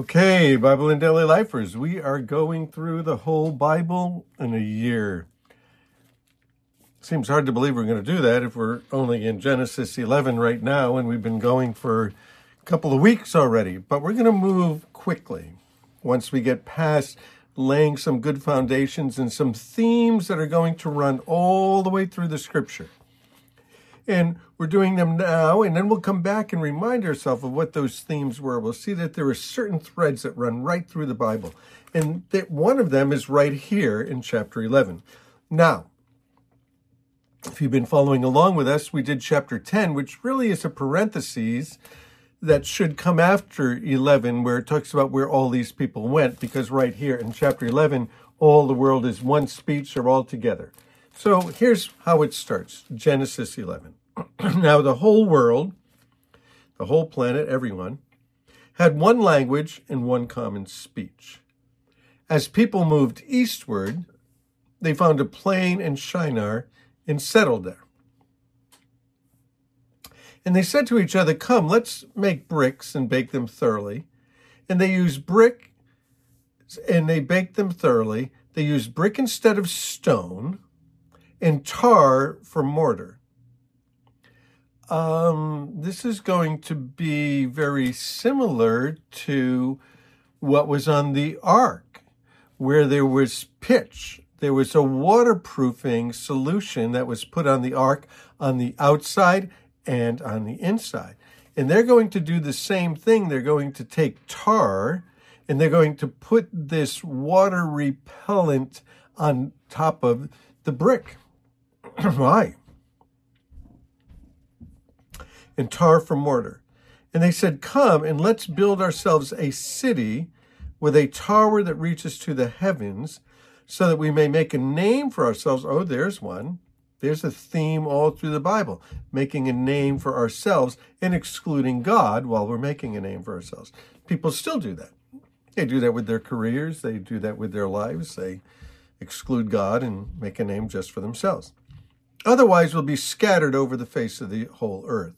Okay, Bible and Daily Lifers, we are going through the whole Bible in a year. Seems hard to believe we're going to do that if we're only in Genesis 11 right now and we've been going for a couple of weeks already, but we're going to move quickly once we get past laying some good foundations and some themes that are going to run all the way through the scripture. And we're doing them now, and then we'll come back and remind ourselves of what those themes were. We'll see that there are certain threads that run right through the Bible, and that one of them is right here in chapter 11. Now, if you've been following along with us, we did chapter 10, which really is a parenthesis that should come after 11, where it talks about where all these people went, because right here in chapter 11, all the world is one speech or all together. So here's how it starts Genesis 11. now, the whole world, the whole planet, everyone, had one language and one common speech. As people moved eastward, they found a plain in Shinar and settled there. And they said to each other, Come, let's make bricks and bake them thoroughly. And they used brick and they baked them thoroughly. They used brick instead of stone and tar for mortar. Um, this is going to be very similar to what was on the ark, where there was pitch. There was a waterproofing solution that was put on the ark on the outside and on the inside. And they're going to do the same thing. They're going to take tar and they're going to put this water repellent on top of the brick. Why? and tar for mortar. And they said, Come and let's build ourselves a city with a tower that reaches to the heavens, so that we may make a name for ourselves. Oh, there's one. There's a theme all through the Bible making a name for ourselves and excluding God while we're making a name for ourselves. People still do that. They do that with their careers, they do that with their lives. They exclude God and make a name just for themselves. Otherwise, we'll be scattered over the face of the whole earth.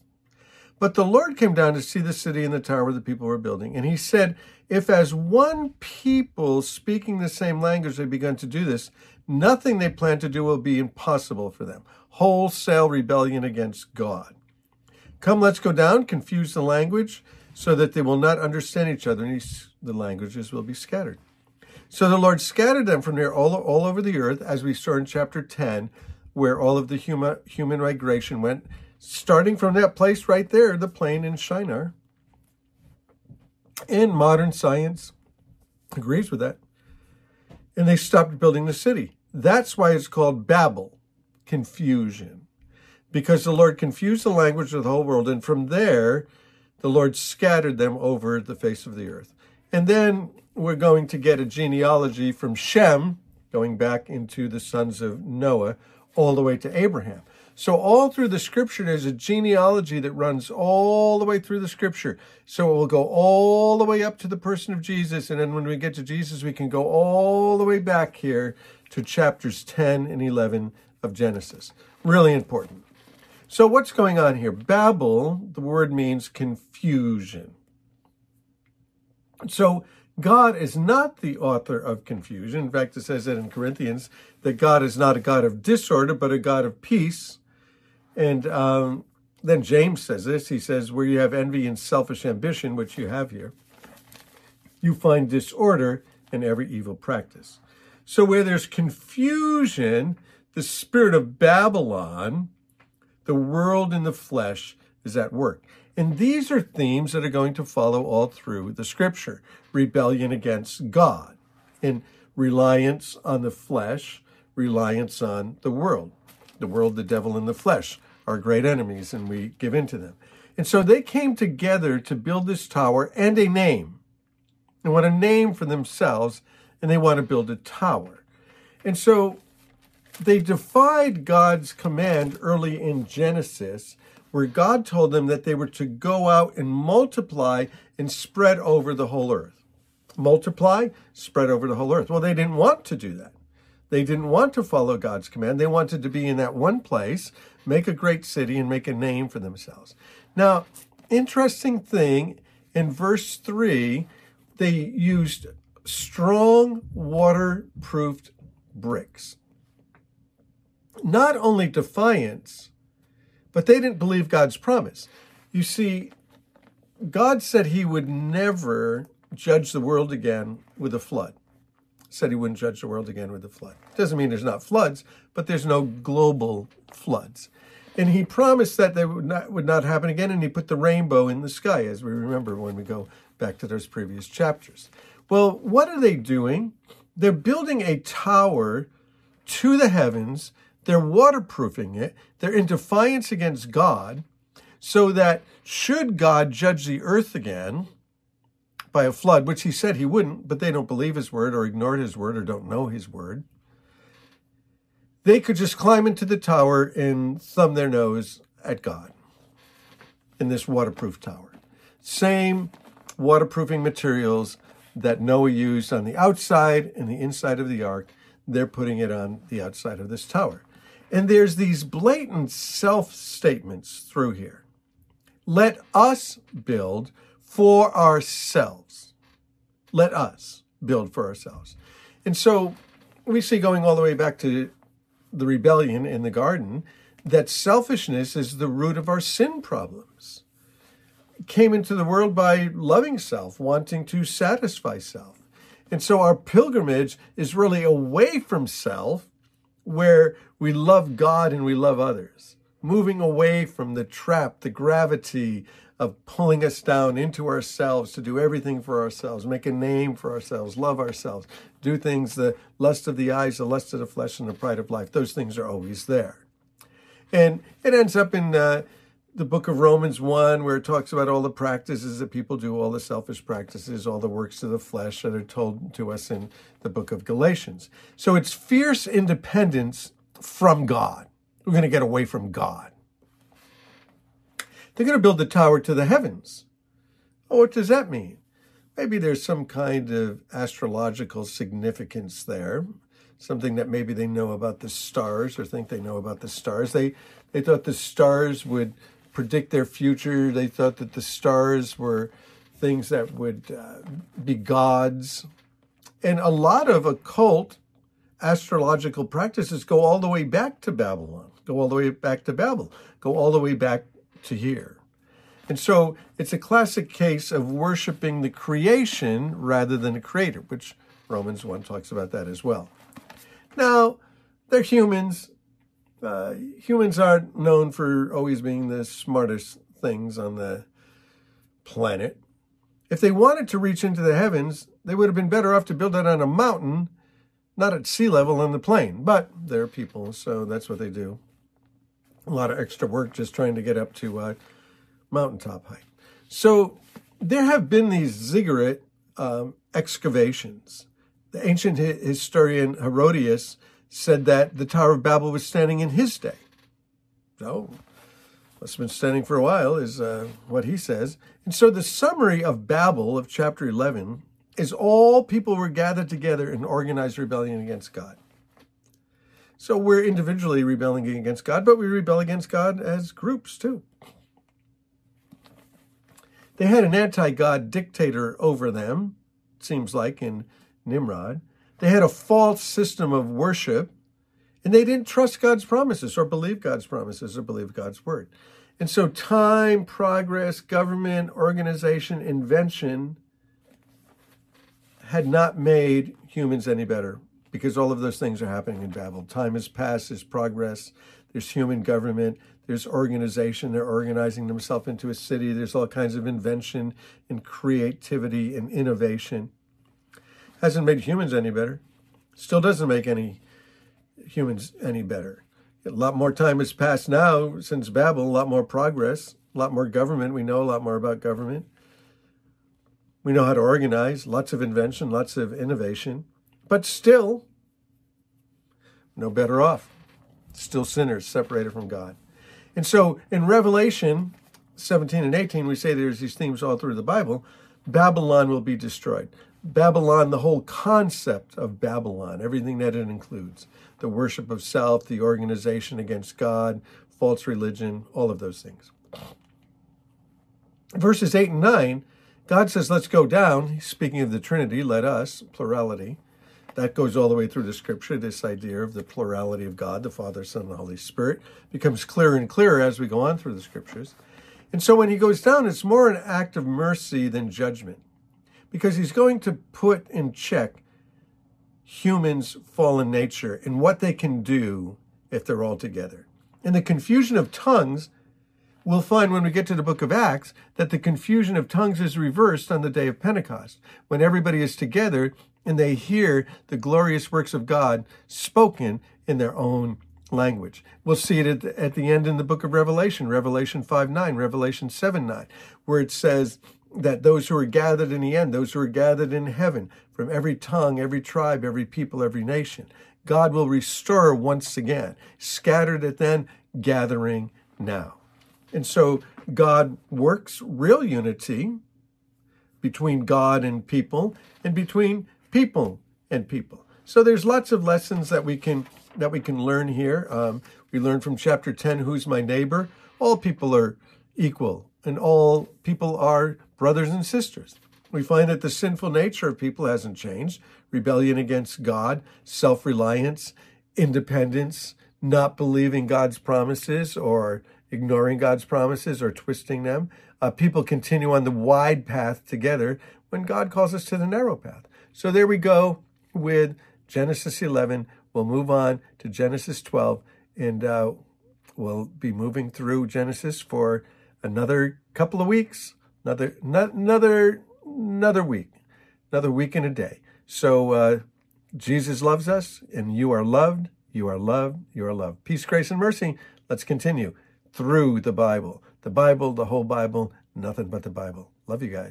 But the Lord came down to see the city and the tower the people were building. And he said, If as one people speaking the same language they begun to do this, nothing they plan to do will be impossible for them. Wholesale rebellion against God. Come, let's go down, confuse the language, so that they will not understand each other, and the languages will be scattered. So the Lord scattered them from there all, all over the earth, as we saw in chapter 10, where all of the human, human migration went starting from that place right there, the plain in Shinar. And modern science agrees with that. And they stopped building the city. That's why it's called Babel, confusion. Because the Lord confused the language of the whole world, and from there, the Lord scattered them over the face of the earth. And then we're going to get a genealogy from Shem, going back into the sons of Noah, all the way to Abraham. So, all through the scripture, there's a genealogy that runs all the way through the scripture. So, it will go all the way up to the person of Jesus. And then when we get to Jesus, we can go all the way back here to chapters 10 and 11 of Genesis. Really important. So, what's going on here? Babel, the word means confusion. So, God is not the author of confusion. In fact, it says that in Corinthians that God is not a God of disorder, but a God of peace and um, then James says this. He says, where you have envy and selfish ambition, which you have here, you find disorder in every evil practice. So where there's confusion, the spirit of Babylon, the world in the flesh, is at work. And these are themes that are going to follow all through the scripture rebellion against God, and reliance on the flesh, reliance on the world the world, the devil, and the flesh are great enemies, and we give in to them. And so they came together to build this tower and a name. They want a name for themselves, and they want to build a tower. And so they defied God's command early in Genesis, where God told them that they were to go out and multiply and spread over the whole earth. Multiply, spread over the whole earth. Well, they didn't want to do that. They didn't want to follow God's command. They wanted to be in that one place, make a great city, and make a name for themselves. Now, interesting thing in verse 3, they used strong waterproofed bricks. Not only defiance, but they didn't believe God's promise. You see, God said he would never judge the world again with a flood. Said he wouldn't judge the world again with a flood. Doesn't mean there's not floods, but there's no global floods. And he promised that they would not would not happen again, and he put the rainbow in the sky, as we remember when we go back to those previous chapters. Well, what are they doing? They're building a tower to the heavens. They're waterproofing it. They're in defiance against God, so that should God judge the earth again by a flood, which he said he wouldn't, but they don't believe his word or ignore his word or don't know his word, they could just climb into the tower and thumb their nose at God in this waterproof tower. Same waterproofing materials that Noah used on the outside and the inside of the ark, they're putting it on the outside of this tower. And there's these blatant self statements through here. Let us build for ourselves. Let us build for ourselves. And so we see going all the way back to the rebellion in the garden that selfishness is the root of our sin problems. came into the world by loving self, wanting to satisfy self. And so our pilgrimage is really away from self, where we love God and we love others, moving away from the trap, the gravity of pulling us down into ourselves to do everything for ourselves, make a name for ourselves, love ourselves, do things the lust of the eyes, the lust of the flesh, and the pride of life. Those things are always there. And it ends up in uh, the book of Romans 1, where it talks about all the practices that people do, all the selfish practices, all the works of the flesh that are told to us in the book of Galatians. So it's fierce independence from God. We're going to get away from God. They're going to build the tower to the heavens. Oh, what does that mean? Maybe there's some kind of astrological significance there, something that maybe they know about the stars or think they know about the stars. They they thought the stars would predict their future. They thought that the stars were things that would uh, be gods. And a lot of occult astrological practices go all the way back to Babylon, go all the way back to Babel, go all the way back to here. And so it's a classic case of worshiping the creation rather than the creator, which Romans 1 talks about that as well. Now, they're humans. Uh, humans aren't known for always being the smartest things on the planet. If they wanted to reach into the heavens, they would have been better off to build it on a mountain, not at sea level on the plain. But they're people, so that's what they do. A lot of extra work just trying to get up to uh, mountaintop height. So there have been these ziggurat um, excavations. The ancient historian Herodotus said that the Tower of Babel was standing in his day. So, must have been standing for a while, is uh, what he says. And so the summary of Babel of chapter 11 is all people were gathered together in organized rebellion against God. So we're individually rebelling against God, but we rebel against God as groups too. They had an anti God dictator over them, seems like in Nimrod. They had a false system of worship, and they didn't trust God's promises or believe God's promises or believe God's word. And so, time, progress, government, organization, invention had not made humans any better because all of those things are happening in Babel. Time has passed, there's progress, there's human government, there's organization. They're organizing themselves into a city. There's all kinds of invention and creativity and innovation. Hasn't made humans any better. Still doesn't make any humans any better. A lot more time has passed now since Babel, a lot more progress, a lot more government. We know a lot more about government. We know how to organize, lots of invention, lots of innovation, but still no better off. Still sinners separated from God. And so in Revelation 17 and 18, we say there's these themes all through the Bible. Babylon will be destroyed. Babylon, the whole concept of Babylon, everything that it includes the worship of self, the organization against God, false religion, all of those things. Verses 8 and 9 God says, let's go down. Speaking of the Trinity, let us, plurality. That goes all the way through the scripture. This idea of the plurality of God, the Father, Son, and the Holy Spirit, becomes clearer and clearer as we go on through the scriptures. And so when he goes down, it's more an act of mercy than judgment because he's going to put in check humans' fallen nature and what they can do if they're all together. And the confusion of tongues, we'll find when we get to the book of Acts that the confusion of tongues is reversed on the day of Pentecost, when everybody is together and they hear the glorious works of God spoken in their own language. We'll see it at the, at the end in the book of Revelation, Revelation 5 9, Revelation 7 9, where it says that those who are gathered in the end, those who are gathered in heaven, from every tongue, every tribe, every people, every nation, God will restore once again, scattered at then, gathering now. And so God works real unity between God and people and between people and people. So there's lots of lessons that we can that we can learn here. Um, we learn from chapter 10, Who's My Neighbor? All people are equal and all people are brothers and sisters. We find that the sinful nature of people hasn't changed rebellion against God, self reliance, independence, not believing God's promises or ignoring God's promises or twisting them. Uh, people continue on the wide path together when God calls us to the narrow path. So there we go with Genesis 11. We'll move on to Genesis 12, and uh, we'll be moving through Genesis for another couple of weeks, another another another week, another week and a day. So uh, Jesus loves us, and you are loved. You are loved. You are loved. Peace, grace, and mercy. Let's continue through the Bible. The Bible, the whole Bible, nothing but the Bible. Love you guys.